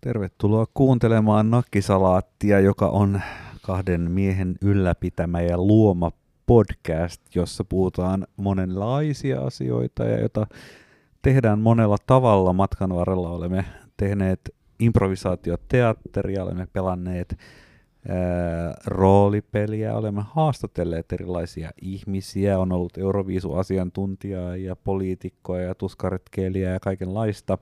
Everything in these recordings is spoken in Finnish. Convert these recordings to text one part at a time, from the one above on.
Tervetuloa kuuntelemaan Nakkisalaattia, joka on kahden miehen ylläpitämä ja luoma podcast, jossa puhutaan monenlaisia asioita ja jota tehdään monella tavalla. Matkan varrella olemme tehneet improvisaatioteatteria, olemme pelanneet ää, roolipeliä, olemme haastatelleet erilaisia ihmisiä, on ollut Euroviisu-asiantuntijaa ja poliitikkoja ja tuskaretkeilijää ja kaikenlaista.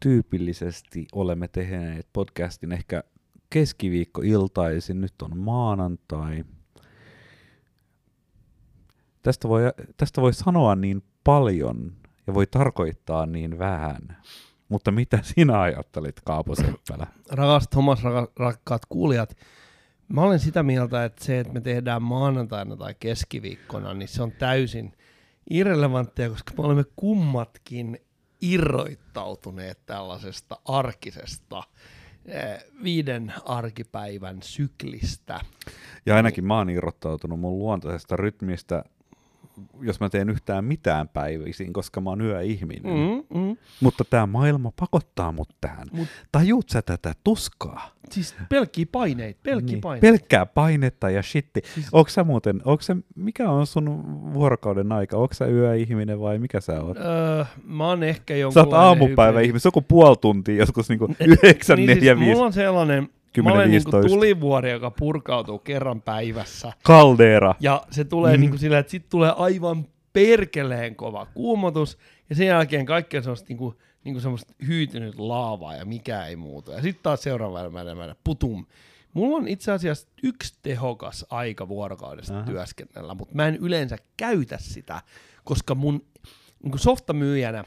Tyypillisesti olemme tehneet podcastin ehkä keskiviikko-iltaisin, nyt on maanantai. Tästä voi, tästä voi sanoa niin paljon ja voi tarkoittaa niin vähän. Mutta mitä sinä ajattelit, Kaapo Seppälä? Rakastat Thomas, raka- rakkaat kuulijat, mä olen sitä mieltä, että se, että me tehdään maanantaina tai keskiviikkona, niin se on täysin irrelevanttia, koska me olemme kummatkin irroittautuneet tällaisesta arkisesta eh, viiden arkipäivän syklistä. Ja ainakin mä oon irrottautunut mun luontaisesta rytmistä, jos mä teen yhtään mitään päivisin, koska mä oon yöihminen. Mm, mm. Mutta tämä maailma pakottaa mut tähän. Mut- Tajuut sä tätä tuskaa? Siis pelkkiä paineita, pelkkiä Niin, paineita. Pelkkää painetta ja shitti. Siis- Onko sä muuten, onko se, mikä on sun vuorokauden aika? Onko sä yöihminen vai mikä sä oot? Öö, mä oon ehkä Sä jonkunlainen oot aamupäivä ihminen, se on kuin puoli tuntia, joskus niinku 9, niin 4, siis 5, mulla on sellainen, 10, mä olen niinku 15. tulivuori, joka purkautuu kerran päivässä. kaldeera. Ja se tulee Mm. mm. niinku sillä, että sit tulee aivan perkeleen kova kuumotus, ja sen jälkeen kaikki on semmoista niinku, niinku semmoista hyytynyt laavaa, ja mikä ei muutu. Ja sitten taas seuraavana päivänä, putum. Mulla on itse asiassa yksi tehokas aika vuorokaudesta Aha. Aha. työskennellä, mutta mä en yleensä käytä sitä, koska mun niin softamyyjänä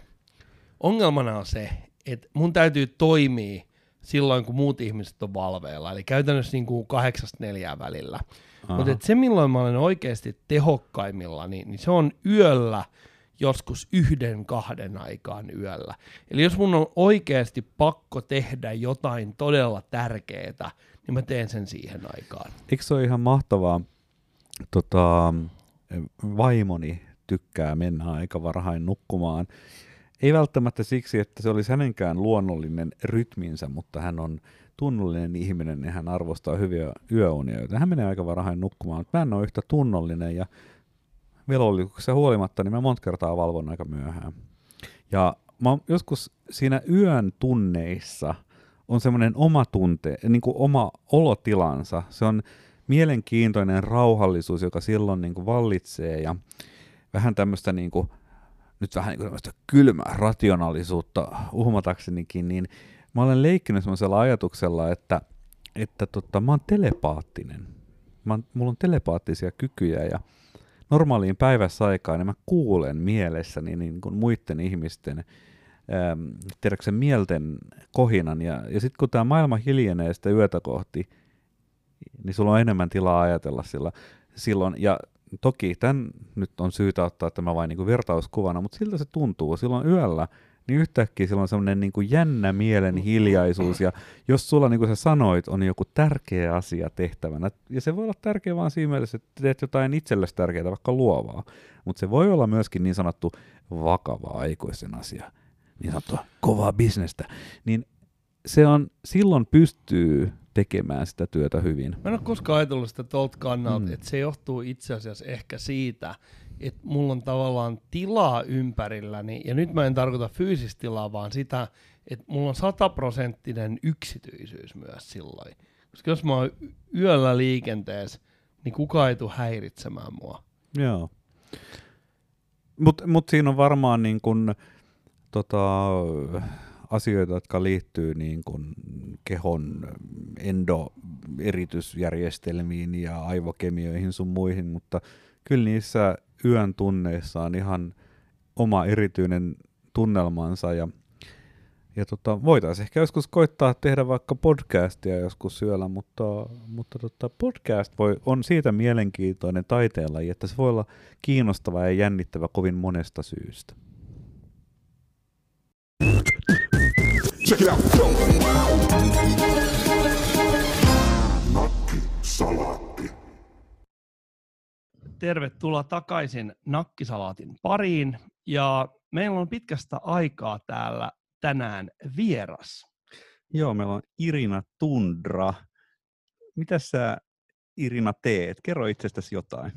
ongelmana on se, että mun täytyy toimia silloin, kun muut ihmiset on valveilla, eli käytännössä niin kuin kahdeksasta neljään välillä. Mutta se, milloin mä olen oikeasti tehokkaimmilla, niin, niin se on yöllä, joskus yhden, kahden aikaan yöllä. Eli jos mun on oikeasti pakko tehdä jotain todella tärkeää, niin mä teen sen siihen aikaan. Eikö se ole ihan mahtavaa? Tota, vaimoni tykkää mennä aika varhain nukkumaan. Ei välttämättä siksi, että se olisi hänenkään luonnollinen rytminsä, mutta hän on tunnollinen ihminen ja hän arvostaa hyviä yöunia, joten hän menee aika varhain nukkumaan. Mutta mä en ole yhtä tunnollinen ja velvollisuuksista huolimatta, niin mä monta kertaa valvon aika myöhään. Ja mä joskus siinä yön tunneissa on semmoinen oma tunte, niin kuin oma olotilansa. Se on mielenkiintoinen rauhallisuus, joka silloin niin kuin vallitsee ja vähän tämmöistä niin kuin, nyt vähän niin kuin kylmää rationaalisuutta uhmataksenikin, niin mä olen leikkinyt semmoisella ajatuksella, että, että tota, mä oon telepaattinen. Mä oon, mulla on telepaattisia kykyjä ja normaaliin päiväsaikaan niin mä kuulen mielessäni niin kuin muiden ihmisten ähm, tiedätkö, sen mielten kohinan. Ja, ja sitten kun tämä maailma hiljenee sitä yötä kohti, niin sulla on enemmän tilaa ajatella sillä, silloin. Ja toki tämän nyt on syytä ottaa tämä vain niin kuin vertauskuvana, mutta siltä se tuntuu. Silloin yöllä, niin yhtäkkiä silloin semmoinen niin kuin jännä mielen hiljaisuus, ja jos sulla, niin kuin sä sanoit, on joku tärkeä asia tehtävänä, ja se voi olla tärkeä vaan siinä mielessä, että teet jotain itsellesi tärkeää, vaikka luovaa, mutta se voi olla myöskin niin sanottu vakava aikuisen asia, niin sanottua kovaa bisnestä, niin se on, silloin pystyy tekemään sitä työtä hyvin. Mä en ole koskaan ajatellut sitä tuolta kannalta, Mm. että se johtuu itse asiassa ehkä siitä, että mulla on tavallaan tilaa ympärilläni, ja nyt mä en tarkoita fyysistä tilaa, vaan sitä, että mulla on sataprosenttinen yksityisyys myös silloin. Koska jos mä oon yöllä liikenteessä, niin kukaan ei tule häiritsemään mua. Joo. Mutta mut siinä on varmaan niin kun, tota, asioita, jotka liittyy niin kun kehon endoeritysjärjestelmiin ja aivokemioihin sun muihin, mutta kyllä niissä yön tunneissa on ihan oma erityinen tunnelmansa ja ja tota, voitaisiin ehkä joskus koittaa tehdä vaikka podcastia joskus syöllä, mutta, mutta tota, podcast voi, on siitä mielenkiintoinen taiteenlaji, että se voi olla kiinnostava ja jännittävä kovin monesta syystä. Check it out. Nakki salaatti. Tervetuloa takaisin Nakkisalaatin pariin. Ja meillä on pitkästä aikaa täällä tänään vieras. Joo, meillä on Irina Tundra. Mitä sä Irina teet? Kerro itsestäsi jotain.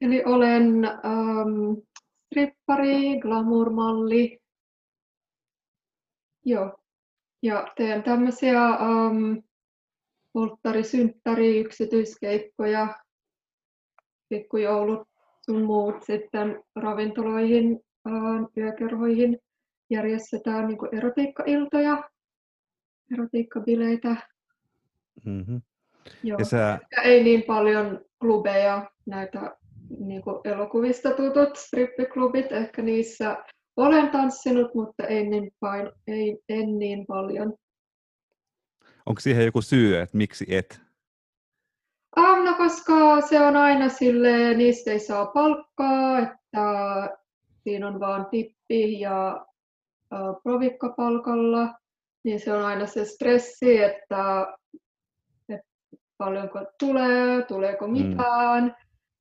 Eli olen ähm, strippari, glamour-malli. Joo. Ja teen tämmöisiä ähm, polttari, synttäri, yksityiskeikkoja, pikkujoulut sun muut sitten ravintoloihin, ähm, yökerhoihin järjestetään niin erotiikkailtoja, erotiikkabileitä. Mm-hmm. Joo. Ja sä, ei niin paljon klubeja, näitä niin elokuvista tutut strippiklubit, ehkä niissä olen tanssinut, mutta ei niin, pain, ei, en niin paljon. onko siihen joku syy, että miksi et? Um, no koska se on aina sille niistä ei saa palkkaa, että siinä on vaan tippi ja uh, provikkapalkalla, niin se on aina se stressi, että, että paljonko tulee, tuleeko mitään. Mm.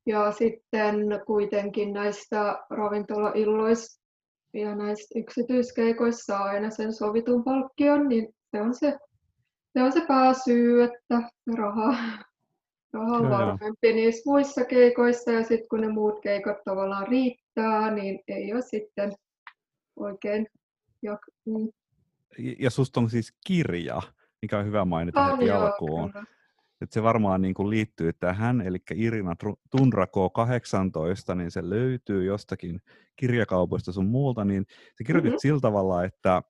Ja sitten kuitenkin näistä ravintolailloista ja näistä yksityiskeikoissa saa aina sen sovitun palkkion, niin se on se, se, on se pääsyy, että raha, raha on varmempi niissä muissa keikoissa ja sitten kun ne muut keikat tavallaan riittää, niin ei ole sitten oikein jak- mm, Ja susta on siis kirja, mikä on hyvä mainita on heti joo, alkuun. kyllä. Että se varmaan niin kuin liittyy tähän, eli Irina Tundra K18, niin se löytyy jostakin kirjakaupoista sun muulta, niin sä kirjoitit Mhm. sillä tavalla, että,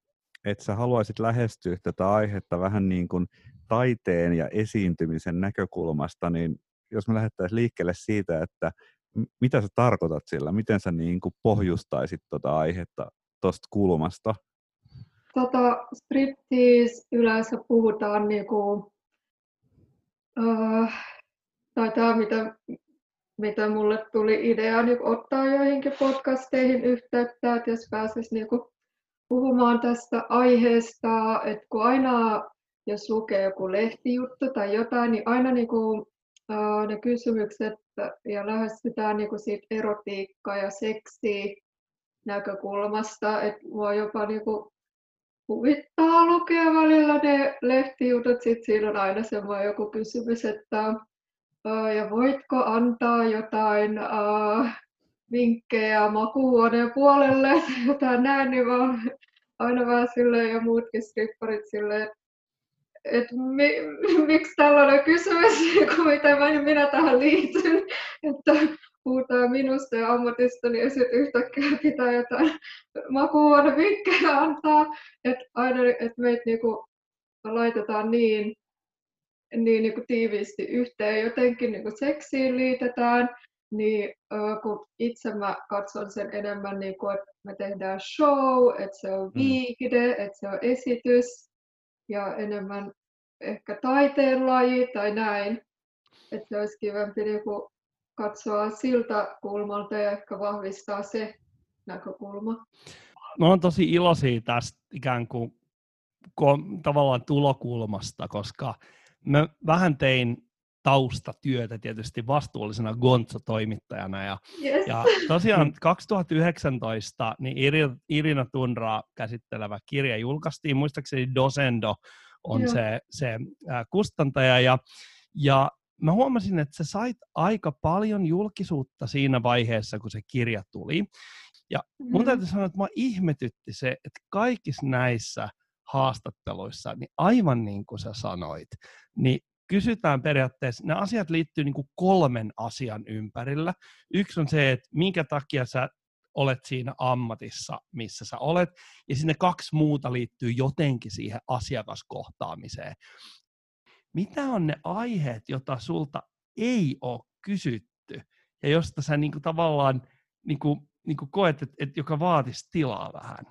että sä haluaisit lähestyä tätä aihetta vähän niin kuin taiteen ja esiintymisen näkökulmasta, niin jos me lähdettäisiin liikkeelle siitä, että mitä sä tarkoitat sillä, miten sä niin kuin pohjustaisit tuota aihetta tuosta kulmasta? Tota, striptease yleensä puhutaan niinku, äh, tai tämä mitä, mitä mulle tuli idea niin ottaa joihinkin podcasteihin yhteyttä, että jos pääsisi niinku puhumaan tästä aiheesta, että kun aina jos lukee joku lehtijuttu tai jotain, niin aina niinku, äh, ne kysymykset ja lähestytään niinku siitä erotiikkaa ja seksiä näkökulmasta, että mua jopa niinku huvittaa lukea välillä ne lehtijutut, sit siinä on aina semmoinen joku kysymys, että ja voitko antaa jotain ää, vinkkejä makuuhuoneen puolelle? Tai jotain näin, niin oon aina vähän silleen ja muutkin stripparit silleen, että mi, miksi tällainen kysymys, kun miten mä, minä tähän liityn, että puhutaan minusta ja ammatistani ja sitten yhtäkkiä pitää jotain makuuhuonevinkkejä antaa, että aina että meitä niinku laitetaan niin, niin niinku tiiviisti yhteen, jotenkin niinku seksiin liitetään, niin kun itse mä katson sen enemmän, niin kuin, että me tehdään show, että se on Mm. viihde, että se on esitys ja enemmän ehkä taiteenlaji tai näin. Että se olisi kivempi niinku katsoa siltä kulmalta ja ehkä vahvistaa se näkökulma. Mä oon tosi iloisia tästä ikään kuin ko- tavallaan tulokulmasta, koska mä vähän tein taustatyötä tietysti vastuullisena Gonzo-toimittajana ja Yes. ja tosiaan 2019 niin Iri- Irina Tundraa käsittelevä kirja julkaistiin, muistaakseni Dosendo on Joo. se, se kustantaja, ja, ja mä huomasin, että sä sait aika paljon julkisuutta siinä vaiheessa, kun se kirja tuli. Ja mun Mm. täytyy sanoa, että mä ihmetytti se, että kaikissa näissä haastatteluissa, niin aivan niin kuin sä sanoit, niin kysytään periaatteessa, ne asiat liittyy niin kuin kolmen asian ympärillä. Yksi on se, että minkä takia sä olet siinä ammatissa, missä sä olet, ja sinne kaksi muuta liittyy jotenkin siihen asiakaskohtaamiseen. Mitä on ne aiheet, joita sulta ei ole kysytty, ja josta sä niin kuin tavallaan niin kuin, niin kuin koet, että, että joka vaatisi tilaa vähän?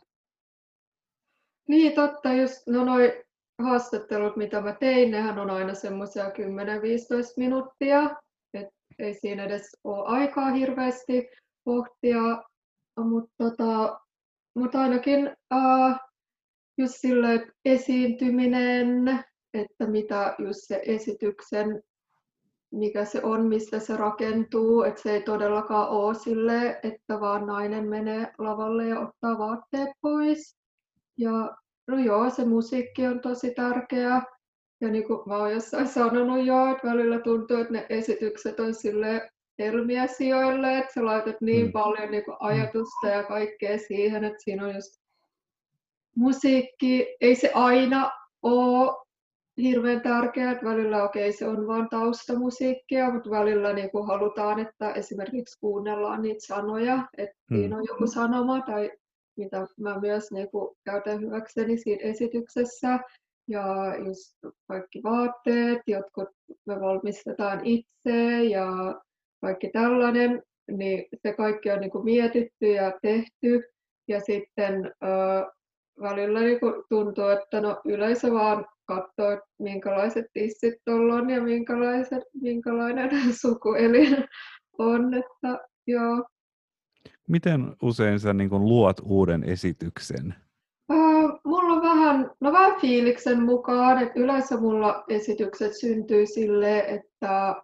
Niin totta, just no noi haastattelut, mitä mä tein, nehän on aina semmoisia 10-15 minuuttia, et ei siinä edes ole aikaa hirveästi pohtia, mutta tota, mut ainakin äh, just sille, että esiintyminen, että mitä just se esityksen, mikä se on, mistä se rakentuu, että se ei todellakaan ole sille, että vaan nainen menee lavalle ja ottaa vaatteet pois. Ja no joo, se musiikki on tosi tärkeää. Ja niin kuin mä oon jossain sanonut jo, että välillä tuntuu, että ne esitykset on sille helmiä sijoille, että sä laitat niin Mm. paljon niin kuin ajatusta ja kaikkea siihen, että siinä on just musiikki, ei se aina ole hirveän tärkeää, että välillä okei okay, se on vain taustamusiikkia, mutta välillä niin kuin halutaan, että esimerkiksi kuunnellaan niitä sanoja, että Mm. siinä on joku sanoma tai mitä mä myös niin kuin käytän hyväkseni siinä esityksessä. Ja just kaikki vaatteet, jotkut me valmistetaan itse ja kaikki tällainen, niin se kaikki on niin kuin mietitty ja tehty. Ja sitten ö, välillä niin kuin tuntuu, että no yleisö vaan katsoo, että minkälaiset tissit tuolla on ja minkälaiset, minkälainen sukuelin on. Että, joo. Miten usein sä niin kun luot uuden esityksen? Äh, mulla on vähän, no vähän fiiliksen mukaan, että yleensä mulla esitykset syntyy silleen, että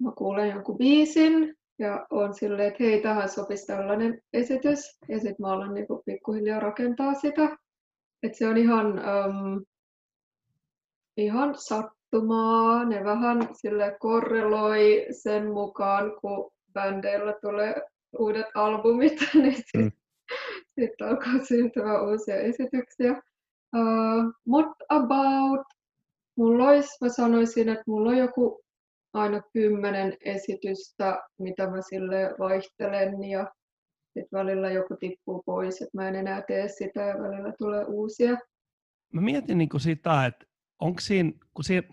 mä kuulen jonkun biisin ja on silleen, että hei, tähän sopisi tällainen esitys. Ja sitten mä alan niinku pikkuhiljaa rakentaa sitä. Että se on ihan, um, ihan sattumaa. Ne vähän sille korreloi sen mukaan, kun bändeillä tulee uudet albumit, niin sit, Mm. sitten alkaa syntyä uusia esityksiä. Uh, Mutta about, mulla olisi, mä sanoisin, että mulla on joku aina kymmenen esitystä, mitä mä sille vaihtelen ja sit välillä joku tippuu pois, että mä en enää tee sitä ja välillä tulee uusia. Mä mietin niin kuin sitä, että onko siinä, kun siinä,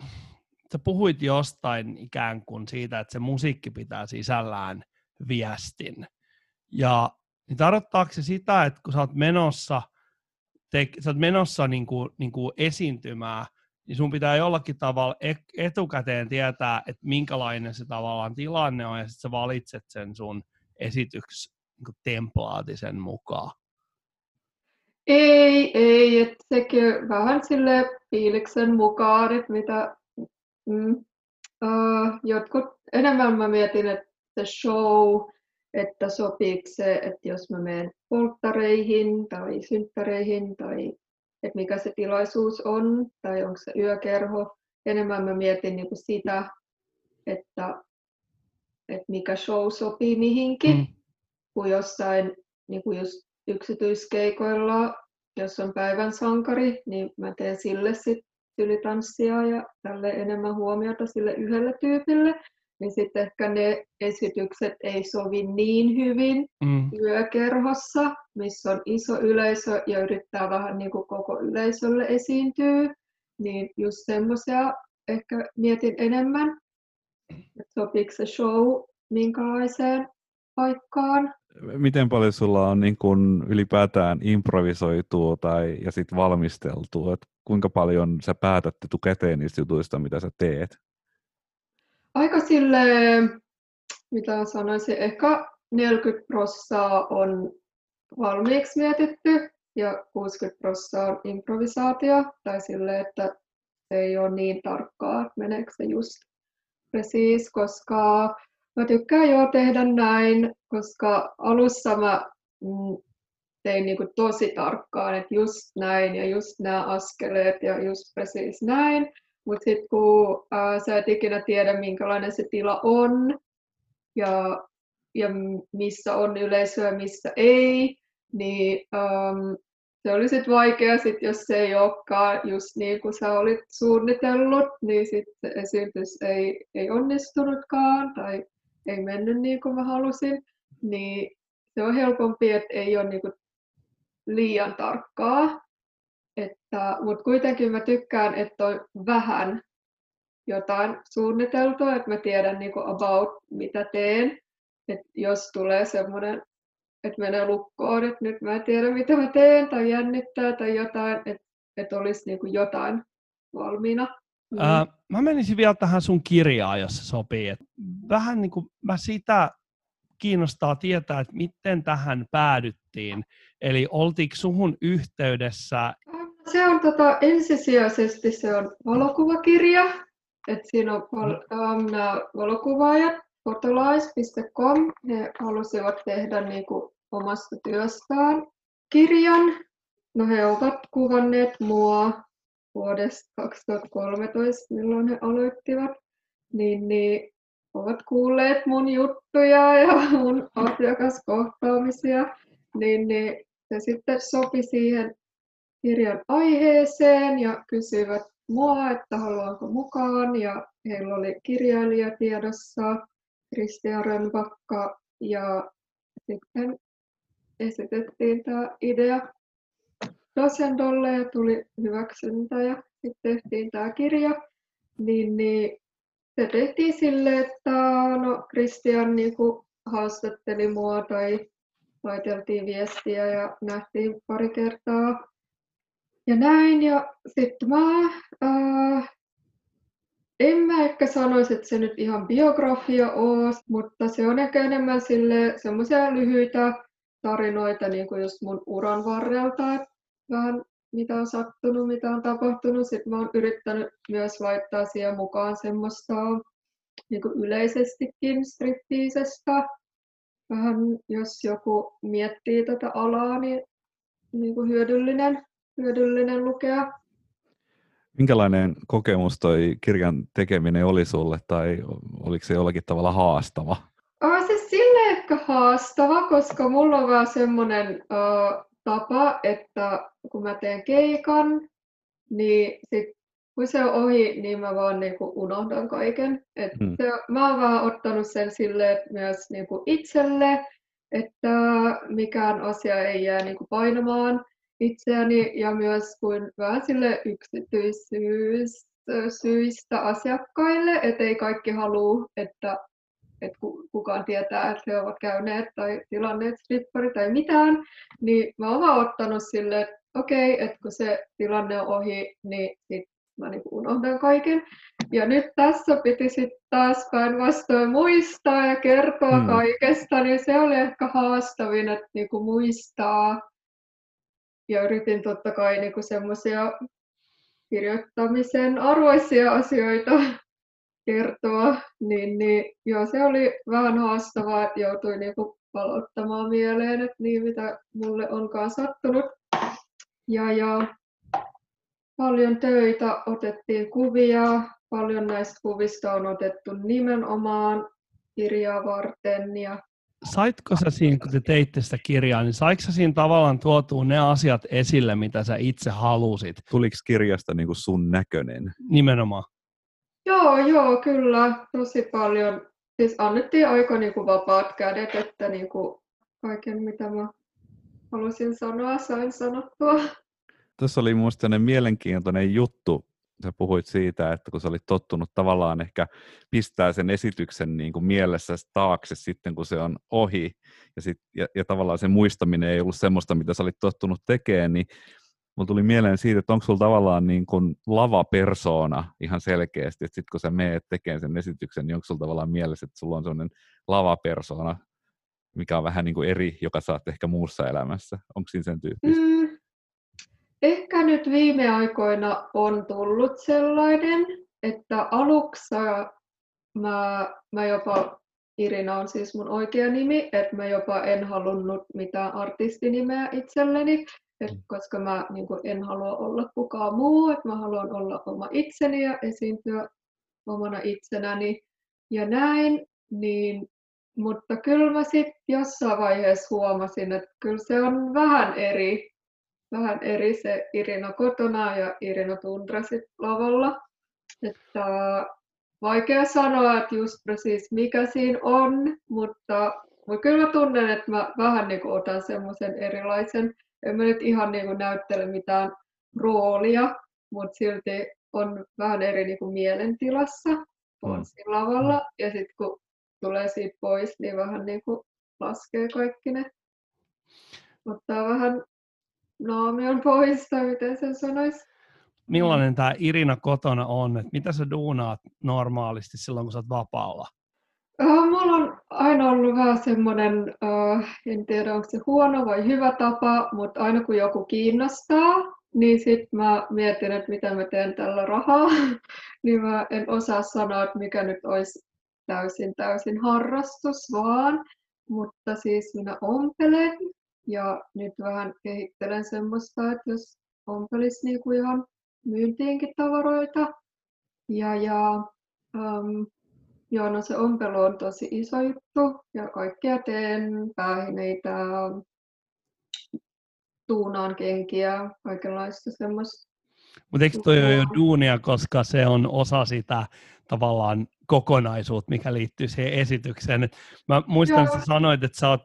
sä puhuit jostain ikään kuin siitä, että se musiikki pitää sisällään viestin. Ja niin tarkoittaako se sitä, että kun sä oot menossa, te, sä oot menossa niin kuin, niin kuin esiintymään, niin sun pitää jollakin tavalla etukäteen tietää, että minkälainen se tavallaan tilanne on, ja sitten sä valitset sen sun esityks niin templaatisen mukaan. Ei, ei, että sekin vähän sille fiiliksen mukaan, että mitä mm, uh, jotkut, enemmän mä mietin, että se show, että sopiiko se, että jos mä menen polttareihin tai synttäreihin tai että mikä se tilaisuus on tai onko se yökerho. Enemmän mä mietin niin kuin sitä, että, että mikä show sopii mihinkin, Mm. kuin jossain niin kuin just yksityiskeikoilla, jos on päivän sankari, niin mä teen sille sitten tylitanssia ja tälle enemmän huomiota sille yhdelle tyypille, niin sitten ehkä ne esitykset ei sovi niin hyvin Mm. yökerhossa, missä on iso yleisö ja yrittää vähän niin kuin koko yleisölle esiintyä, niin just semmoisia ehkä mietin enemmän, että sopiiko se show minkälaiseen paikkaan. Miten paljon sulla on niin kun ylipäätään improvisoitua tai, ja sit valmisteltua? Et kuinka paljon sä päätät etukäteen niistä jutuista, mitä sä teet? Aika sille, mitä sanoisin, ehkä 40 prossaa on valmiiksi mietitty ja 60 prossaa on improvisaatio, tai sille, että se ei ole niin tarkkaa, meneekö se just presiis, koska mä tykkään jo tehdä näin, koska alussa mä mm, tein niinku tosi tarkkaan, että just näin ja just nämä askeleet ja just presiis näin, mutta sitten kun ää, sä et ikinä tiedä, minkälainen se tila on ja, ja missä on yleisöä, missä ei, niin äm, se oli sitten vaikea, sit, jos se ei olekaan just niin kuin sä olit suunnitellut, niin sitten esitys ei, ei onnistunutkaan tai ei mennyt niin kuin mä halusin. Niin se on helpompi, että ei ole niin kuin liian tarkkaa. Että, mutta kuitenkin mä tykkään, että on vähän jotain suunniteltua, että mä tiedän niin kuin about mitä teen. Että jos tulee semmoinen, että menee lukkoon, että nyt mä en tiedä mitä mä teen tai jännittää tai jotain, että, että olisi niin kuin jotain valmiina. Mm. Ää, mä menisin vielä tähän sun kirjaan, jos se sopii. Et vähän niin kuin mä sitä kiinnostaa tietää, että miten tähän päädyttiin. Eli oltiinko suhun yhteydessä, Se on tota, ensisijaisesti se on valokuvakirja. Et siinä on val- ähm, nämä valokuvaajat, fotolais.com. He halusivat tehdä niinku omasta työstään kirjan. no he ovat kuvanneet mua vuodesta 2013, milloin he aloittivat, niin, niin ovat kuulleet mun juttuja ja mun asiakaskohtaamisia, niin, niin se sitten sopi siihen kirjan aiheeseen ja kysyivät mua, että haluanko mukaan ja heillä oli kirjailija tiedossa, Kristian Rönbakka ja sitten esitettiin tämä idea Dosendolle ja tuli hyväksyntä ja sitten tehtiin tämä kirja, niin, niin se tehtiin silleen, että no Christian niin haastatteli mua tai laiteltiin viestiä ja nähtiin pari kertaa ja näin. Ja sitten mä, ää, en mä ehkä sanoisi, että se nyt ihan biografia on, mutta se on ehkä enemmän sille semmoisia lyhyitä tarinoita niin kuin just mun uran varrelta, että vähän mitä on sattunut, mitä on tapahtunut. Sitten mä oon yrittänyt myös laittaa siihen mukaan semmoista niin kuin yleisestikin striptiisestä. Vähän jos joku miettii tätä alaa, niin, niin kuin hyödyllinen, hyödyllinen lukea. Minkälainen kokemus toi kirjan tekeminen oli sulle, tai oliko se jollakin tavalla haastava? On se sille ehkä haastava, koska mulla on vähän semmoinen uh, tapa, että kun mä teen keikan, niin sit, kun se on ohi, niin mä vaan niinku unohdan kaiken. Et hmm. se, mä oon vähän ottanut sen sille myös niinku itselle, että mikään asia ei jää niinku painamaan itseäni ja myös kuin vähän sille yksityisyyssyistä asiakkaille, ettei kaikki halua, että että kukaan tietää, että he ovat käyneet tai tilanneet strippari tai mitään, niin mä oon vaan ottanut sille, että okei, okay, että kun se tilanne on ohi, niin sit mä niin unohdan kaiken. Ja nyt tässä piti sitten taas päinvastoin muistaa ja kertoa hmm. kaikesta, niin se oli ehkä haastavin, että niin muistaa. Ja yritin totta kai niin semmoisia kirjoittamisen arvoisia asioita kertoa, niin, niin joo, se oli vähän haastavaa, että joutui niinku palauttamaan mieleen, että niin mitä mulle onkaan sattunut. Ja, ja paljon töitä, otettiin kuvia, paljon näistä kuvista on otettu nimenomaan kirjaa varten ja saitko sä siinä, kun te teitte sitä kirjaa, niin saiko sä siinä tavallaan tuotua ne asiat esille, mitä sä itse halusit? Tuliko kirjasta niin kuin sun näköinen? Nimenomaan. Joo, joo, kyllä, tosi paljon. Siis annettiin aika niin kuin vapaat kädet, että niin kuin kaiken mitä mä halusin sanoa, sain sanottua. Tuossa oli minusta mielenkiintoinen juttu. Sä puhuit siitä, että kun sä olit tottunut tavallaan ehkä pistää sen esityksen niin kuin mielessä taakse sitten, kun se on ohi, ja, sit, ja, ja tavallaan se muistaminen ei ollut semmoista, mitä sä olit tottunut tekemään, niin mulla tuli mieleen siitä, että onko sulla tavallaan niin kuin lava-persoona ihan selkeästi, että sitten kun sä meet tekemään sen esityksen, niin onko sulla tavallaan mielessä, että sulla on sellainen lava-persoona, mikä on vähän niin kuin eri, joka saat ehkä muussa elämässä. Onko siinä sen tyyppistä? Mm, ehkä nyt viime aikoina on tullut sellainen, että aluksi mä, mä jopa, Irina on siis mun oikea nimi, että mä jopa en halunnut mitään artistinimeä itselleni, et koska mä niin kuin, en halua olla kukaan muu, että mä haluan olla oma itseni ja esiintyä omana itsenäni ja näin, niin, mutta kyllä mä sitten jossain vaiheessa huomasin, että kyllä se on vähän eri, vähän eri se Irina kotona ja Irina Tundra sit lavalla. Että vaikea sanoa, että just precis mikä siinä on, mutta, mutta kyllä mä tunnen, että mä vähän niin otan semmoisen erilaisen en mä nyt ihan niin kuin näyttele mitään roolia, mutta silti on vähän eri niin kuin mielentilassa on mm. siinä lavalla. Ja sitten kun tulee siitä pois, niin vähän niin kuin laskee kaikki ne. Ottaa vähän naamion pois, tai miten sen sanoisi. Millainen tämä Irina kotona on? Et mitä sä duunaat normaalisti silloin, kun sä oot vapaalla? Uh, mulla on aina ollut vähän semmoinen, uh, en tiedä onko se huono vai hyvä tapa, mutta aina kun joku kiinnostaa, niin sitten mä mietin, että mitä mä teen tällä rahaa. niin mä en osaa sanoa, että mikä nyt olisi täysin täysin harrastus vaan. Mutta siis minä ompelen Ja nyt vähän kehittelen semmoista, että jos ompelisi niinku ihan myyntiinkin tavaroita. Ja, ja um, joo, no se ompelu on tosi iso juttu ja kaikkea teen, päähineitä, tuunaan kenkiä, kaikenlaista semmoista. Mutta eikö toi ole jo duunia, koska se on osa sitä tavallaan kokonaisuutta, mikä liittyy siihen esitykseen. Et mä muistan, että sanoit, että sä oot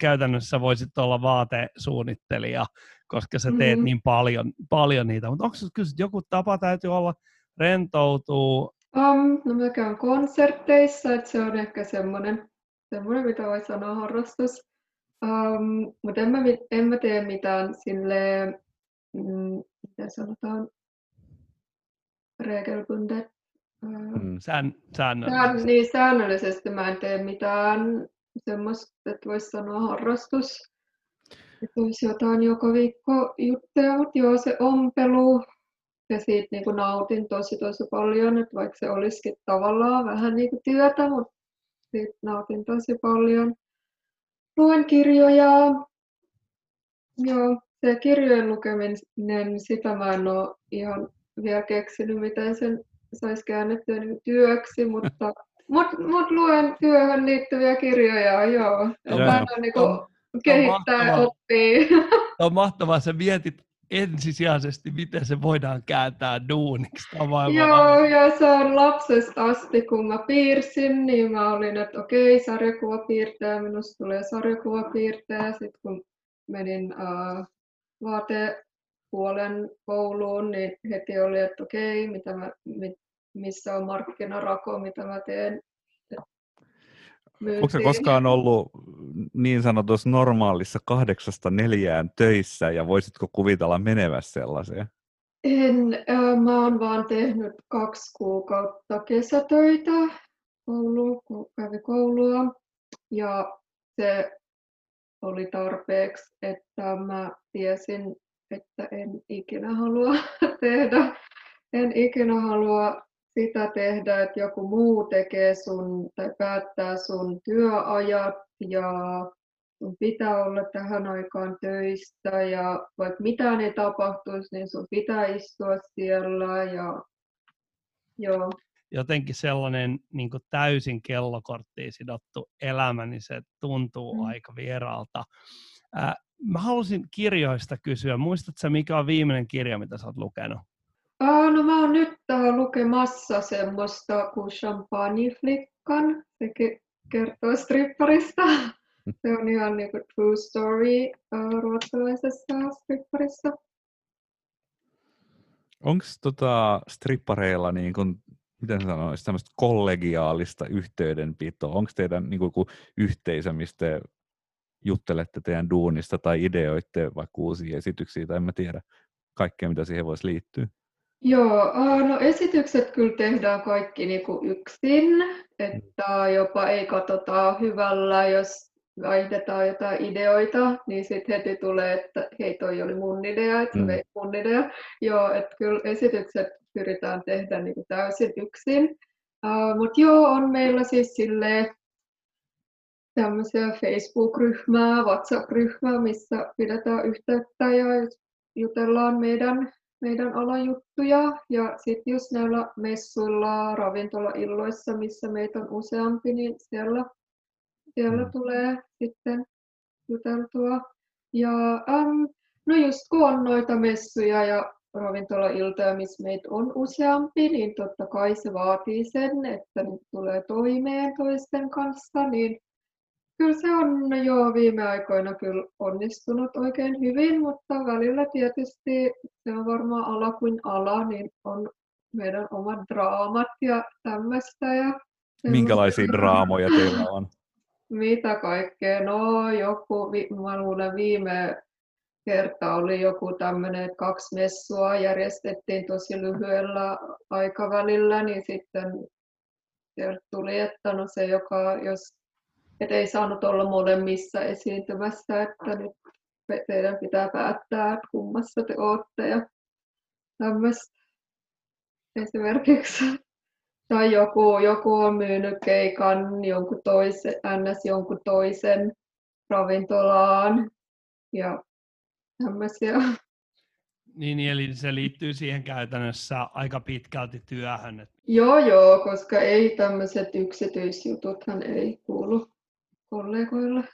käytännössä voisit olla vaatesuunnittelija, koska sä teet mm-hmm. niin paljon, paljon niitä. Mutta onko kyllä joku tapa täytyy olla rentoutuu? Um, no mä käyn konserteissa, että se on ehkä semmoinen, semmoinen mitä voi sanoa harrastus. Um, mutta en mä, en mä tee mitään silleen, mm, miten sanotaan, regelbundet. Mm, sään, säännöllisesti. Sään, niin, säännöllisesti mä en tee mitään semmoista, että voisi sanoa harrastus. Että olisi jotain joka viikko juttuja, mutta joo, se ompelu, ja siitä niin kuin nautin tosi tosi paljon, että vaikka se olisikin tavallaan vähän niin kuin työtä, mutta siitä nautin tosi paljon. Luen kirjoja, joo, se kirjojen lukeminen, sitä mä en ole ihan vielä keksinyt, miten sen saisi käännettyä niin työksi, mutta mut, mut luen työhön liittyviä kirjoja, joo. joo. Mä niin kuin kehittää ja oppii. On mahtavaa, sä mietit ensisijaisesti, miten se voidaan kääntää duuniksi. Joo, ja se on lapsesta asti, kun mä piirsin, niin mä olin, että okei, sarjakuvapiirtäjä, minusta tulee sarjakuvapiirtäjä. Sitten kun menin uh, vaatepuolen kouluun, niin heti oli, että okei, mitä mä, missä on markkinarako, mitä mä teen Onko se koskaan ollut niin sanotussa normaalissa kahdeksasta neljään töissä ja voisitko kuvitella menevässä sellaiseen? En, äh, mä oon vaan tehnyt kaksi kuukautta kesätöitä koulu, kun kävi koulua ja se oli tarpeeksi, että mä tiesin, että en ikinä halua tehdä, en ikinä halua sitä tehdä, että joku muu tekee sun tai päättää sun työajat ja sun pitää olla tähän aikaan töistä ja vaikka mitään ei tapahtuisi, niin sun pitää istua siellä ja joo. Jotenkin sellainen niin täysin kellokorttiin sidottu elämä, niin se tuntuu mm. aika vieraalta. Äh, mä halusin kirjoista kysyä. Muistatko mikä on viimeinen kirja, mitä sä oot lukenut? Aa, no mä oon nyt lukemassa semmoista kuin Champagneflickan. Se kertoo stripparista. Se on ihan niin kuin true story ruotsalaisessa stripparissa. Onko tota strippareilla niin kuin, miten sanoisi, tämmöistä kollegiaalista yhteydenpitoa? Onko teidän niin kuin, yhteisö, mistä juttelette teidän duunista tai ideoitte vaikka uusia esityksiä tai en mä tiedä kaikkea, mitä siihen voisi liittyä? Joo, no esitykset kyllä tehdään kaikki niin kuin yksin, että jopa ei katsota hyvällä, jos vaihdetaan jotain ideoita, niin sitten heti tulee, että hei toi oli mun idea, että mm. mun idea. Joo, että kyllä esitykset pyritään tehdä niin kuin täysin yksin. Uh, Mutta joo, on meillä siis silleen tämmöisiä Facebook-ryhmää, WhatsApp-ryhmää, missä pidetään yhteyttä ja jutellaan meidän meidän alajuttuja. Ja sitten just näillä messuilla, ravintolailloissa, missä meitä on useampi, niin siellä, siellä mm. tulee sitten juteltua. Ja äm, no just kun on noita messuja ja ravintolailtoja, missä meitä on useampi, niin totta kai se vaatii sen, että nyt tulee toimeen toisten kanssa, niin Kyllä se on jo viime aikoina kyllä onnistunut oikein hyvin, mutta välillä tietysti se on varmaan ala kuin ala, niin on meidän omat draamat ja tämmöistä. Ja Minkälaisia draamoja teillä on? Mitä kaikkea? No joku, mä luulen viime kerta oli joku tämmöinen, että kaksi messua järjestettiin tosi lyhyellä aikavälillä, niin sitten tuli, että no se, joka, jos et ei saanut olla molemmissa esiintymässä, että nyt teidän pitää päättää, että kummassa te olette ja tämmöistä esimerkiksi. Tai joku, joku on myynyt keikan jonkun toisen, ns. jonkun toisen ravintolaan ja tämmöisiä. Niin, eli se liittyy siihen käytännössä aika pitkälti työhön. Joo, joo, koska ei tämmöiset yksityisjututhan ei kuulu kollegoille.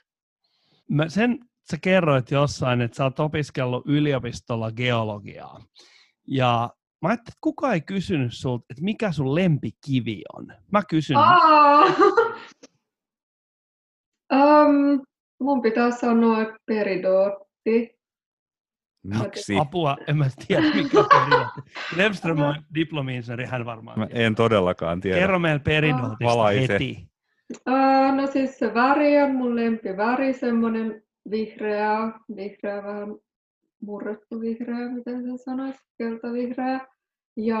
Mä sen sä kerroit jossain, että sä oot opiskellut yliopistolla geologiaa. Ja mä ajattelin, että kukaan ei kysynyt sulta, että mikä sun lempikivi on. Mä kysyn. Um, mun pitää sanoa että peridootti. Miksi? Apua, en mä tiedä mikä on peridootti. Lemström on diplomi-insinööri, hän varmaan Mä en todellakaan tiedä. Kerro meille peridootista Valaise. heti. Uh, no siis se väri on mun lempiväri, semmoinen vihreä, vihreä vähän murrettu vihreä, miten sen sanoisi, keltavihreä. Ja,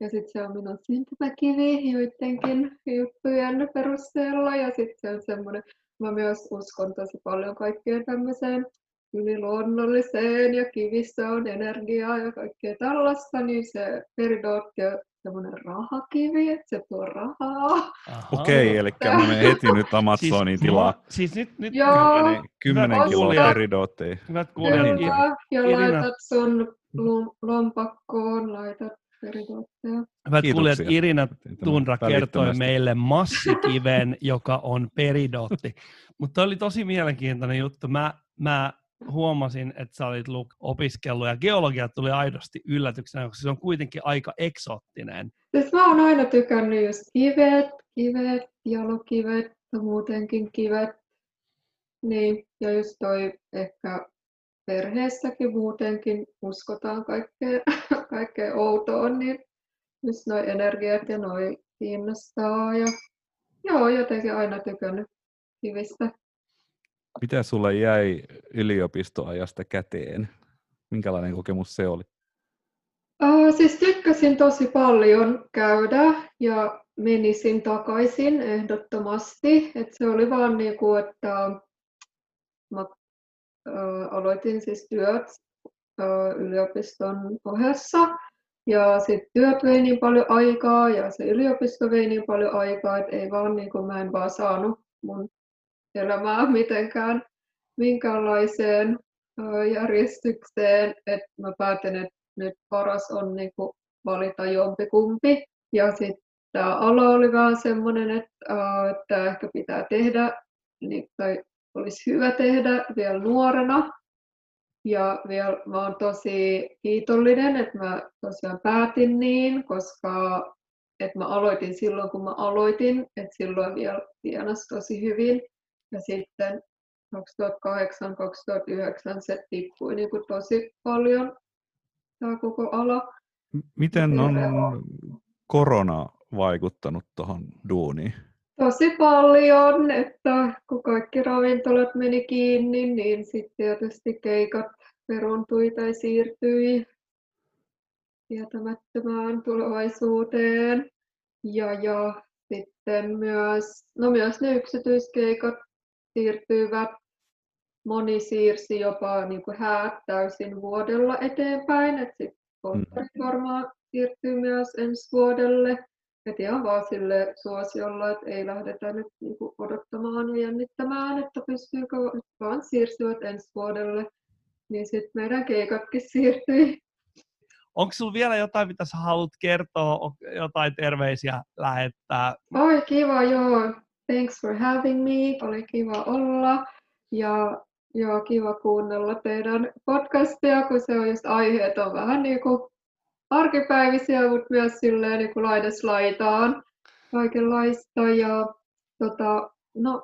ja sitten se on minun syntymäkivi joidenkin juttujen perusteella. Ja sitten se on semmoinen, mä myös uskon tosi paljon kaikkeen tämmöiseen yliluonnolliseen ja kivissä on energiaa ja kaikkea tällaista, niin se peridootti semmoinen rahakivi, että se tuo rahaa. Aha. Okei, eli mä menen heti nyt Amazonin siis, tilaa. Siis nyt, nyt Joo. Kymmenen, kymmenen Hyvät kiloa kuulijat. peridootteja. hyvät kuulijat, Kyllä, ja Irina- laitat sun lom- lompakkoon, laitat peridootteja. hyvät kuulijat, Irina Tundra kertoi meille massikiven, joka on peridootti. Mutta oli tosi mielenkiintoinen juttu. Mä, mä huomasin, että sä olit Luke, opiskellut ja geologia tuli aidosti yllätyksenä, koska se on kuitenkin aika eksoottinen. Siis mä oon aina tykännyt just kivet, kivet, jalokivet ja muutenkin kivet. Niin, ja just toi ehkä perheessäkin muutenkin uskotaan kaikkeen, kaikkeen outoon, niin just noi energiat ja noi kiinnostaa. Ja joo, jotenkin aina tykännyt kivistä. Mitä sulle jäi yliopistoajasta käteen? Minkälainen kokemus se oli? Uh, siis tykkäsin tosi paljon käydä ja menisin takaisin ehdottomasti. Et se oli vaan niinku, että mä uh, aloitin siis työt uh, yliopiston ohessa ja sitten työt vei niin paljon aikaa ja se yliopisto vei niin paljon aikaa, että ei vaan niinku, mä en vaan saanut mun elämää mitenkään minkäänlaiseen uh, järjestykseen, että mä päätin, että nyt paras on niinku valita jompikumpi. Ja sitten tämä ala oli vähän semmoinen, että, ää, että ehkä pitää tehdä, niin, tai olisi hyvä tehdä vielä nuorena. Ja vielä mä oon tosi kiitollinen, että mä tosiaan päätin niin, koska että mä aloitin silloin, kun mä aloitin, että silloin vielä tienas tosi hyvin. Ja sitten 2008-2009 se tippui niin kuin tosi paljon tämä koko ala. Miten on korona vaikuttanut tuohon duuniin? Tosi paljon, että kun kaikki ravintolat meni kiinni, niin sitten tietysti keikat peruuntui tai siirtyi tietämättömään tulevaisuuteen. Ja, ja sitten myös, no myös ne yksityiskeikat siirtyivät. Moni siirsi jopa niin kuin häät täysin vuodella eteenpäin, että sitten polttarit varmaan siirtyy myös ensi vuodelle. Et ihan vaan sille suosiolla, että ei lähdetä nyt niinku odottamaan ja jännittämään, että pystyykö, vaan siirtyvät ensi vuodelle. Niin sitten meidän keikatkin siirtyi. Onko sulla vielä jotain, mitä sä haluat kertoa, jotain terveisiä lähettää? Oi kiva, joo. Thanks for having me. Oli kiva olla. Ja joo, kiva kuunnella teidän podcastia, kun se on just aiheet on vähän niin kuin arkipäivisiä, mutta myös silleen niin kuin laitaan kaikenlaista. Ja tota, no,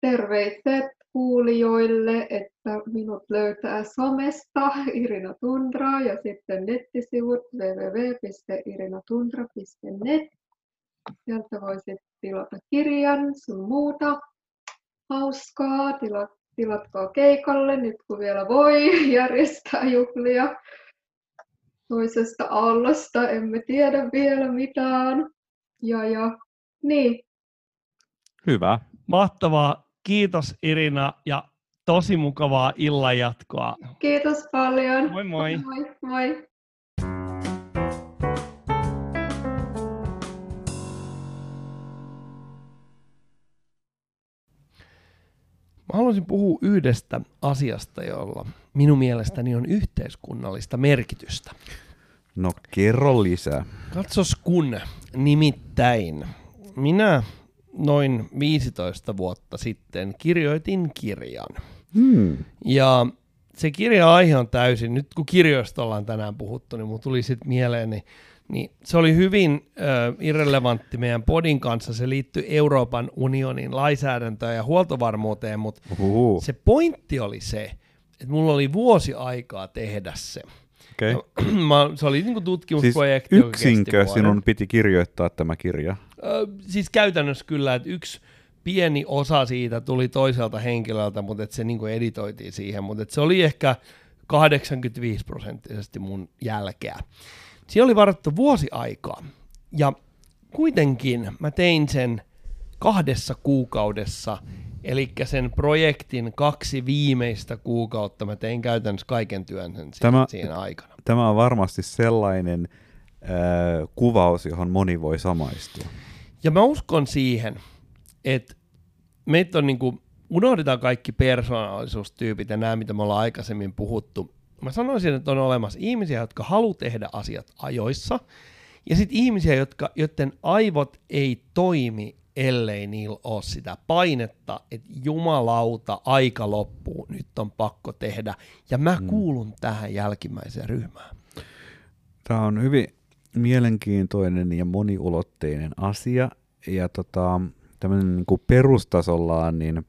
terveiset kuulijoille, että minut löytää somesta Irina Tundra ja sitten nettisivut www.irinatundra.net. Sieltä voisit tilata kirjan, sun muuta hauskaa. Tila, tilatkaa keikalle nyt kun vielä voi järjestää juhlia toisesta aallosta. Emme tiedä vielä mitään. Ja, ja niin, Hyvä. Mahtavaa. Kiitos Irina ja tosi mukavaa illan jatkoa. kiitos paljon. Moi moi. Moi, moi. Mä haluaisin puhua yhdestä asiasta, jolla minun mielestäni on yhteiskunnallista merkitystä. No kerro lisää. Katsos kun, nimittäin minä noin 15 vuotta sitten kirjoitin kirjan. Hmm. Ja se kirja-aihe on täysin, nyt kun kirjoista ollaan tänään puhuttu, niin mun tuli sitten mieleen, niin, niin se oli hyvin äh, irrelevantti meidän podin kanssa. Se liittyy Euroopan unionin lainsäädäntöön ja huoltovarmuuteen, mutta Uhuhu. se pointti oli se, että mulla oli vuosi aikaa tehdä se. Okay. Mä, se oli niinku Siis tutkimusprojekti. kesti yksinkö sinun piti kirjoittaa tämä kirja? Ö, siis käytännössä kyllä, että yksi pieni osa siitä tuli toiselta henkilöltä, mutta et se niinku editoitiin siihen, mutta et se oli ehkä 85 prosenttisesti mun jälkeä. Siinä oli varattu vuosi aikaa, ja kuitenkin mä tein sen kahdessa kuukaudessa, eli sen projektin kaksi viimeistä kuukautta mä tein käytännössä kaiken työn sen siinä, Tämä- siinä aikana. Tämä on varmasti sellainen äh, kuvaus, johon moni voi samaistua. Ja mä uskon siihen, että meitä on niinku, unohdetaan kaikki persoonallisuustyypit ja nämä, mitä me ollaan aikaisemmin puhuttu. Mä sanoisin, että on olemassa ihmisiä, jotka haluaa tehdä asiat ajoissa, ja sitten ihmisiä, jotka, joiden aivot ei toimi, ellei niillä ole sitä painetta, että jumalauta, aika loppuu, nyt on pakko tehdä. Ja mä Mm. kuulun tähän jälkimmäiseen ryhmään. Tämä on hyvin mielenkiintoinen ja moniulotteinen asia. Ja tota, tämmöinen niin perustasollaan niin,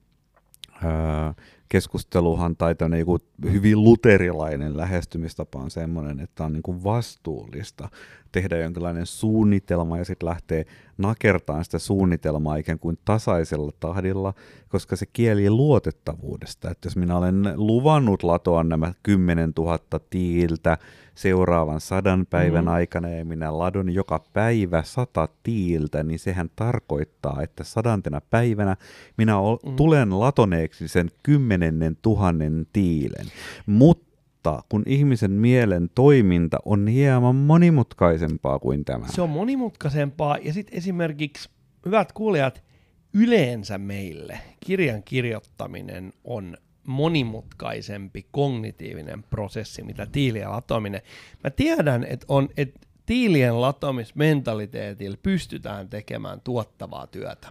ää, keskusteluhan tai joku hyvin luterilainen lähestymistapa on semmoinen, että on niin kuin vastuullista tehdä jonkinlainen suunnitelma ja sitten lähtee nakertaan sitä suunnitelmaa ikään kuin tasaisella tahdilla, koska se kieli luotettavuudesta. Että jos minä olen luvannut latoa nämä 10 000 tiiltä seuraavan sadan päivän Mhm. aikana ja minä ladon joka päivä sata tiiltä, niin sehän tarkoittaa, että sadantena päivänä minä ol, Mhm. tulen latoneeksi sen kymmenennen tuhannen tiilen. Mutta kun ihmisen mielen toiminta on hieman monimutkaisempaa kuin tämä. Se on monimutkaisempaa ja sitten esimerkiksi, hyvät kuulijat, yleensä meille kirjan kirjoittaminen on monimutkaisempi kognitiivinen prosessi, mitä tiilien latominen. Mä tiedän, että on, että tiilien latomismentaliteetillä pystytään tekemään tuottavaa työtä.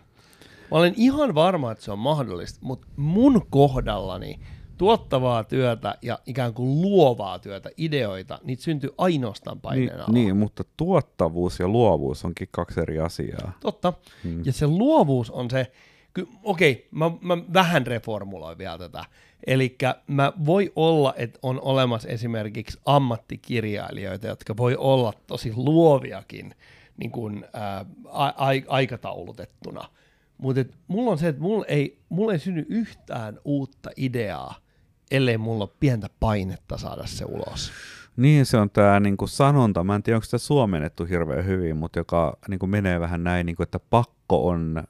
Mä olen ihan varma, että se on mahdollista, mutta mun kohdallani tuottavaa työtä ja ikään kuin luovaa työtä, ideoita, niitä syntyy ainoastaan niin, paineen alla. niin, mutta tuottavuus ja luovuus onkin kaksi eri asiaa. Totta. Mm. Ja se luovuus on se, ky- okei, mä, mä vähän reformuloin vielä tätä. Eli mä voi olla, että on olemassa esimerkiksi ammattikirjailijoita, jotka voi olla tosi luoviakin niin kuin, ää, a- a- aikataulutettuna. Mutta mulla on se, että mulla ei, mulla ei synny yhtään uutta ideaa, ellei mulla ole pientä painetta saada se ulos. Niin, se on tämä niinku sanonta, mä en tiedä, onko sitä suomennettu hirveän hyvin, mutta joka niinku menee vähän näin, niinku, että pakko on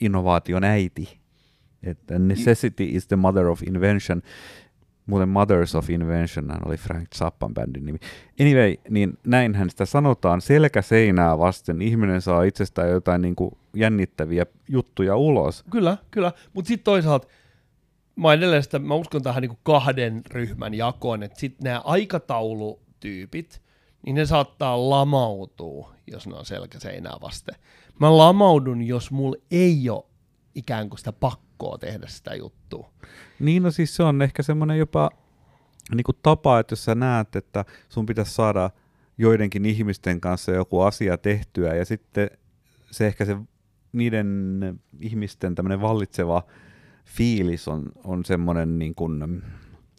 innovaation äiti. Että necessity is the mother of invention. Muuten Mothers of Invention oli Frank Zappan bändin nimi. Anyway, niin näinhän sitä sanotaan selkä seinää vasten. Ihminen saa itsestään jotain niinku jännittäviä juttuja ulos. Kyllä, kyllä. Mutta sitten toisaalta mä edelleen sitä, mä uskon tähän niinku kahden ryhmän jakoon, että sitten nämä aikataulutyypit, niin ne saattaa lamautua, jos ne on selkäseinää vasten. Mä lamaudun, jos mulla ei ole ikään kuin sitä pakkoa tehdä sitä juttua. Niin, no siis se on ehkä semmoinen jopa niin kuin tapa, että jos sä näet, että sun pitäisi saada joidenkin ihmisten kanssa joku asia tehtyä, ja sitten se ehkä se niiden ihmisten tämmöinen vallitseva fiilis on, on semmoinen, niin kuin,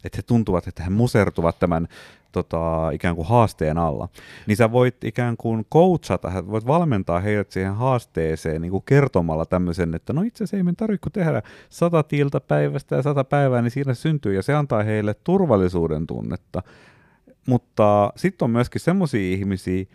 että he tuntuvat, että he musertuvat tämän tota, ikään kuin haasteen alla, niin sä voit ikään kuin coachata, voit valmentaa heidät siihen haasteeseen niin kuin kertomalla tämmöisen, että no itse asiassa ei tarvitse tehdä sata tiiltä päivästä ja sata päivää, niin siinä syntyy, ja se antaa heille turvallisuuden tunnetta. Mutta sitten on myöskin semmoisia ihmisiä,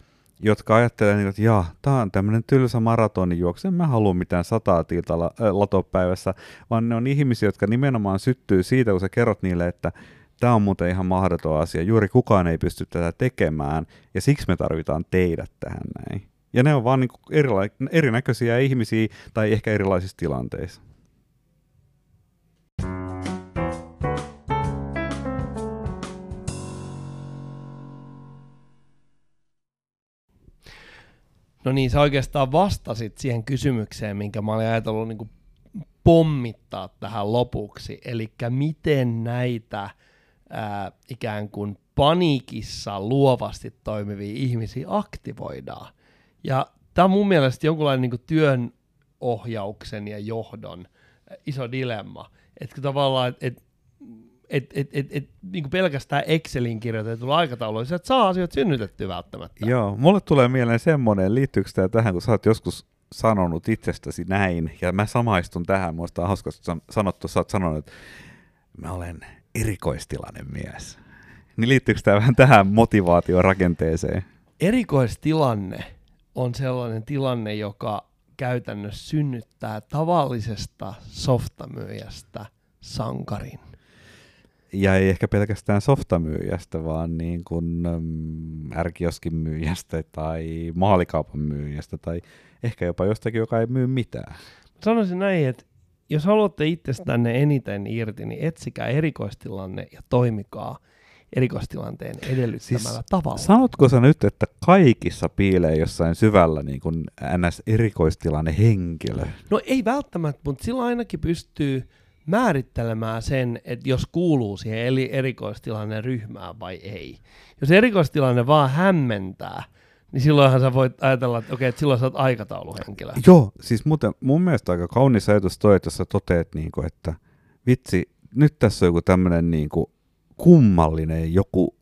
jotka ajattelee, niin, että jaa, tämä on tämmöinen tylsä maratonijuoksu, en mä halua mitään sataa tiiltä la, latopäivässä, vaan ne on ihmisiä, jotka nimenomaan syttyy siitä, kun sä kerrot niille, että tämä on muuten ihan mahdoton asia, juuri kukaan ei pysty tätä tekemään, ja siksi me tarvitaan teidät tähän näin. Ja ne on vaan niin erila- erinäköisiä ihmisiä tai ehkä erilaisissa tilanteissa. No niin, sä oikeastaan vastasit siihen kysymykseen, minkä mä olin ajatellut niin pommittaa tähän lopuksi. Eli miten näitä ää, ikään kuin paniikissa luovasti toimivia ihmisiä aktivoidaan. Ja tämä on mun mielestä jonkunlainen niin työn ohjauksen ja johdon iso dilemma. Että tavallaan, että et, et, et, et, niin pelkästään Excelin kirjoitetulla aikataululla, sä et saa asioita synnytettyä välttämättä. Joo, mulle tulee mieleen semmoinen, liittyykö tämä tähän, kun sä oot joskus sanonut itsestäsi näin, ja mä samaistun tähän, muista on hauska sanottu, sä oot sanonut, että mä olen erikoistilainen mies. Niin liittyykö tämä vähän tähän motivaatiorakenteeseen? Erikoistilanne on sellainen tilanne, joka käytännössä synnyttää tavallisesta softamyyjästä sankarin. Ja ei ehkä pelkästään softamyyjästä, vaan niin kuin ärkioskin myyjästä tai maalikaupan myyjästä tai ehkä jopa jostakin, joka ei myy mitään. Sanoisin näin, että jos haluatte itsestänne eniten irti, niin etsikää erikoistilanne ja toimikaa erikoistilanteen edellyttämällä siis, tavalla. Sanotko sä nyt, että kaikissa piilee jossain syvällä niin kuin NS-erikoistilanne henkilö? No ei välttämättä, mutta silloin ainakin pystyy määrittelemään sen, että jos kuuluu siihen eli erikoistilanne ryhmään vai ei. Jos erikoistilanne vaan hämmentää, niin silloinhan sä voit ajatella, että okei, että silloin sä oot aikatauluhenkilö. Joo, siis muuten, mun mielestä aika kaunis ajatus toi, että jos sä toteet, niin kuin, että vitsi, nyt tässä on joku tämmöinen niin kuin kummallinen joku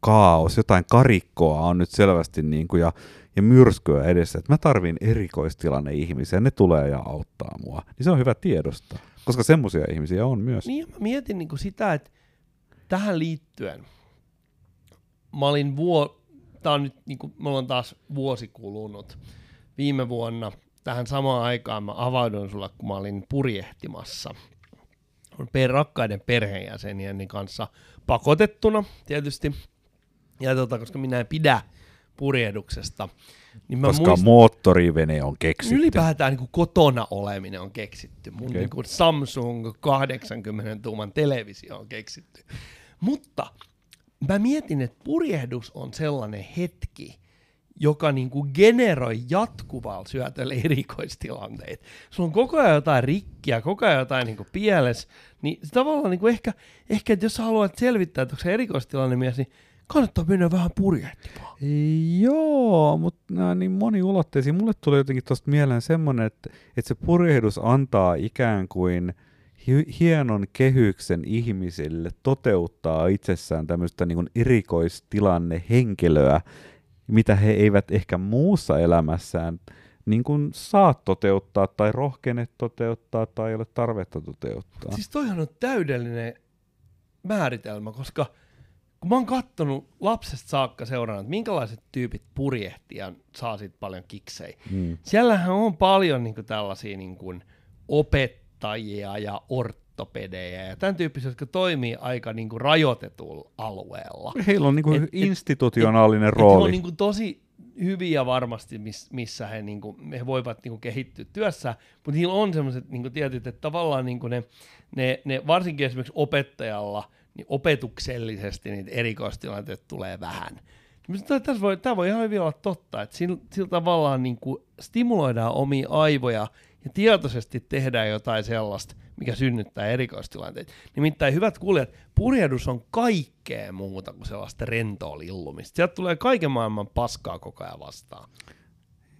kaos, jotain karikkoa on nyt selvästi niin kuin, ja, ja myrskyä edessä, että mä tarvin erikoistilanne ihmisiä, ne tulee ja auttaa mua. Niin se on hyvä tiedostaa, koska semmoisia ihmisiä on myös. Niin mä mietin niin kuin sitä, että tähän liittyen mä olin vuo, tää on nyt, niin kuin, mulla on taas vuosi kulunut. Viime vuonna tähän samaan aikaan mä avauduin sulle, kun mä olin purjehtimassa rakkaiden perheenjäsenien kanssa pakotettuna tietysti. Ja tota, koska minä en pidä purjehduksesta. Niin mä koska muist... moottorivene on keksitty. Ylipäätään niin kuin kotona oleminen on keksitty. Mun okay. niin kuin Samsung 80 tuuman televisio on keksitty. Mutta mä mietin, että purjehdus on sellainen hetki, joka niin kuin generoi jatkuvalla syötöllä erikoistilanteita. Sulla on koko ajan jotain rikkiä, koko ajan jotain niin kuin pieles, niin tavallaan niin kuin ehkä, ehkä, että jos haluat selvittää, että onko se erikoistilanne mies, niin kannattaa mennä vähän purjehtimaan. Joo, mutta nämä niin moniulotteisia. Mulle tulee jotenkin tuosta mieleen semmoinen, että, että se purjehdus antaa ikään kuin hienon kehyksen ihmisille toteuttaa itsessään tämmöistä niin erikoistilanne henkilöä, mitä he eivät ehkä muussa elämässään niin kuin saa toteuttaa tai rohkene toteuttaa tai ei ole tarvetta toteuttaa. Siis toihan on täydellinen määritelmä, koska kun mä oon kattonut lapsesta saakka seuraan, että minkälaiset tyypit purjehtia saa siitä paljon kiksei. Hmm. Siellähän on paljon niin kuin, tällaisia niin kuin, opettajia ja ort ortopedejä ja tämän tyyppisiä, jotka toimii aika niin kuin rajoitetulla alueella. Heillä on niin kuin et, institutionaalinen et, rooli. Et he on niin kuin tosi hyviä varmasti, missä he, niin kuin, he voivat niin kuin kehittyä työssä, mutta niillä on sellaiset niin tietyt, että tavallaan niin kuin ne, ne, ne, varsinkin esimerkiksi opettajalla, niin opetuksellisesti niitä erikoistilanteita tulee vähän. Tämä voi, tämä voi ihan hyvin olla totta, että sillä, sillä tavallaan niin kuin stimuloidaan omia aivoja ja tietoisesti tehdään jotain sellaista, mikä synnyttää erikoistilanteita. Nimittäin hyvät kuulijat, purjehdus on kaikkea muuta kuin sellaista rentoa lillumista. Sieltä tulee kaiken maailman paskaa koko ajan vastaan.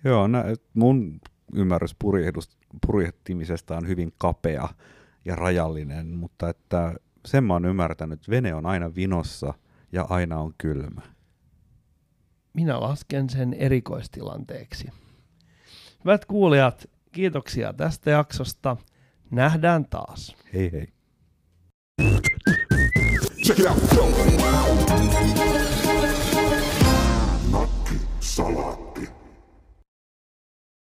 Joo, nä, mun ymmärrys purjehtimisesta on hyvin kapea ja rajallinen, mutta että sen mä oon ymmärtänyt, vene on aina vinossa ja aina on kylmä. Minä lasken sen erikoistilanteeksi. Hyvät kuulijat, kiitoksia tästä jaksosta. Nähdään taas. Hei hei. Check it out. Salat.